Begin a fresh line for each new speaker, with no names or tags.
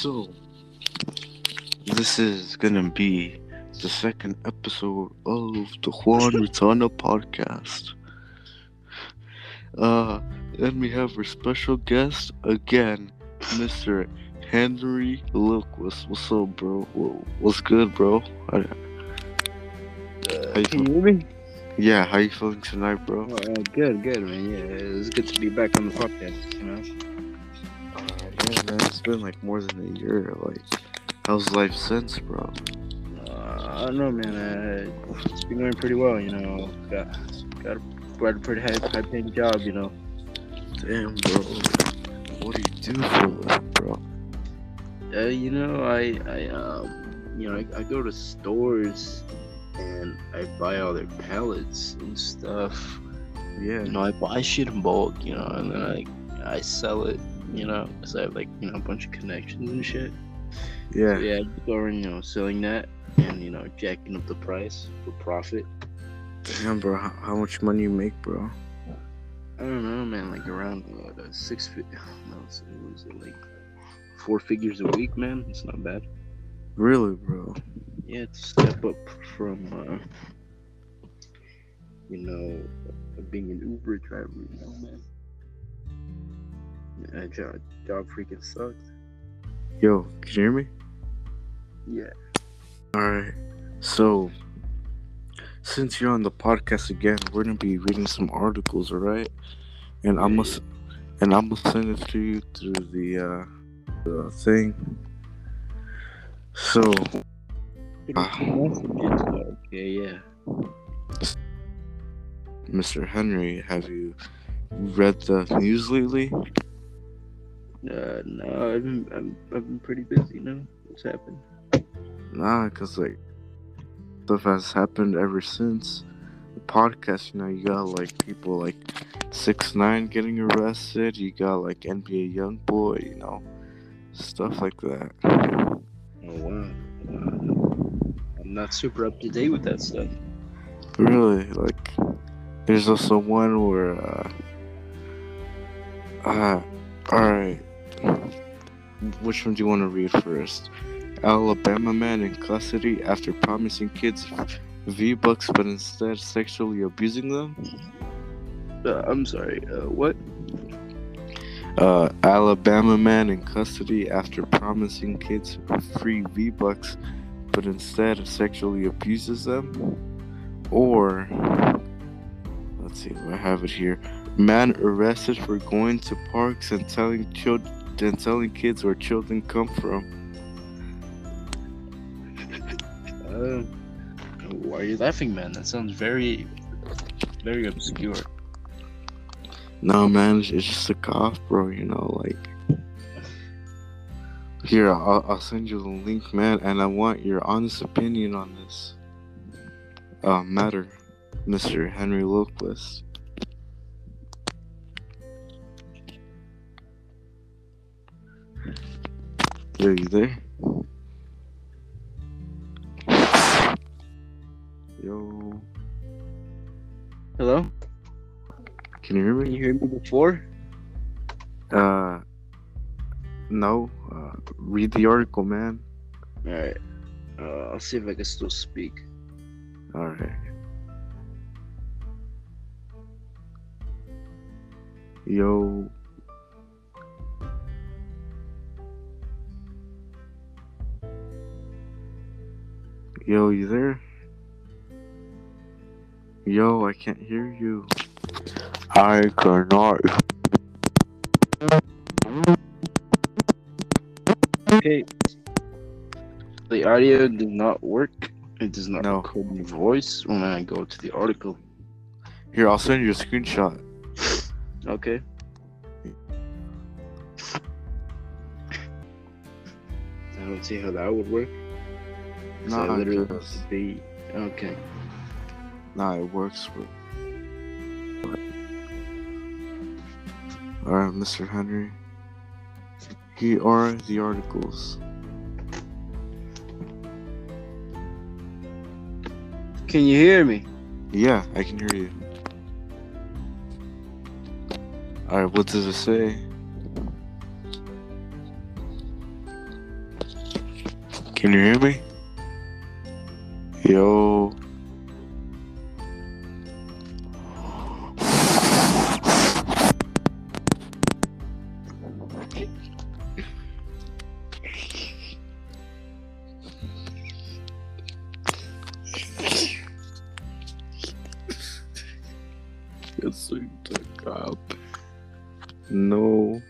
So, this is gonna be the second episode of the Juan Retana podcast. Uh, and we have our special guest again, Mr. Henry Lillquist. What's up, bro? What's good, bro? How you
Can you hear me?
yeah, how you feeling tonight, bro?
Uh, good, good, man. Yeah, it's good to be back on the podcast. You know,
yeah, man, it's been like more than a year. Like, how's life since, bro?
uh, I don't know, man. Uh, it's been going pretty well. You know, got got a, got a pretty high, high paying job. You know,
Damn, bro. What do you do for a living, bro?
uh, you know, I I um, you know, I, I go to stores and I buy all their pallets and stuff.
Yeah.
You know, I buy shit in bulk. You know, and then I I sell it. You know, because I have like you know a bunch of connections and shit.
Yeah.
So, yeah, I just go around, you know, selling that and you know, jacking up the price for profit.
Damn, bro. How, how much money you make, bro?
I don't know, man. Like around uh, six feet. No, it was uh, like four figures a week, man. It's not bad.
Really, bro?
Yeah, it's a step up from, uh, you know, being an Uber driver. You know, man. Yeah, job, job freaking sucks.
Yo, can you hear me?
Yeah.
Alright. So, since you're on the podcast again, we're gonna be reading some articles, alright? And I'm gonna, and I'm gonna send it to you through the, uh, the thing. So, Ah.
Okay, yeah.
Mr. Henry, have you read the news lately?
Uh, no, I've been, I'm, I've been pretty busy. You know, what's happened?
Nah, cause like stuff has happened ever since the podcast. You know, you got like people like six nine getting arrested. You got like NBA YoungBoy. You know, stuff like that.
Oh wow. wow. I'm not super up to date with that stuff.
Really, like there's also one where uh, uh all right. Which one do you want to read first? Alabama man in custody after promising kids V bucks, but instead sexually abusing them.
Uh, I'm sorry. Uh, what?
Uh, Alabama man in custody after promising kids free V bucks, but instead sexually abuses them. Or let's see, I have it here. Man arrested for going to parks and telling children and telling kids where children come from.
Uh, why are you laughing, man? That sounds very, very obscure.
No, man, it's just a cough, bro. You know, like. Here, I'll, I'll send you the link, man, and I want your honest opinion on this uh, matter, Mr. Henry Lillquist. Are you there? Yo,
Hello?
can you hear
Can
me?
you hear me before?
Uh, no. Uh, read the article, man.
All right. Uh, I'll see if I can still speak.
All right. Yo. Yo, you there? Yo, I can't hear you. I cannot.
Okay. The audio does not work. It does not
No.
record my voice when I go to the article.
Here, I'll send you a screenshot.
Okay. I don't see how that would work. 'Cause I
Nah,
literally
just-
to be okay.
Nah, it works. Alright, Mr. Henry. Here are the articles.
Can you hear me?
Yeah, I can hear you. Alright, what does it say? Can you hear me? Yo. Yes, we took up. No.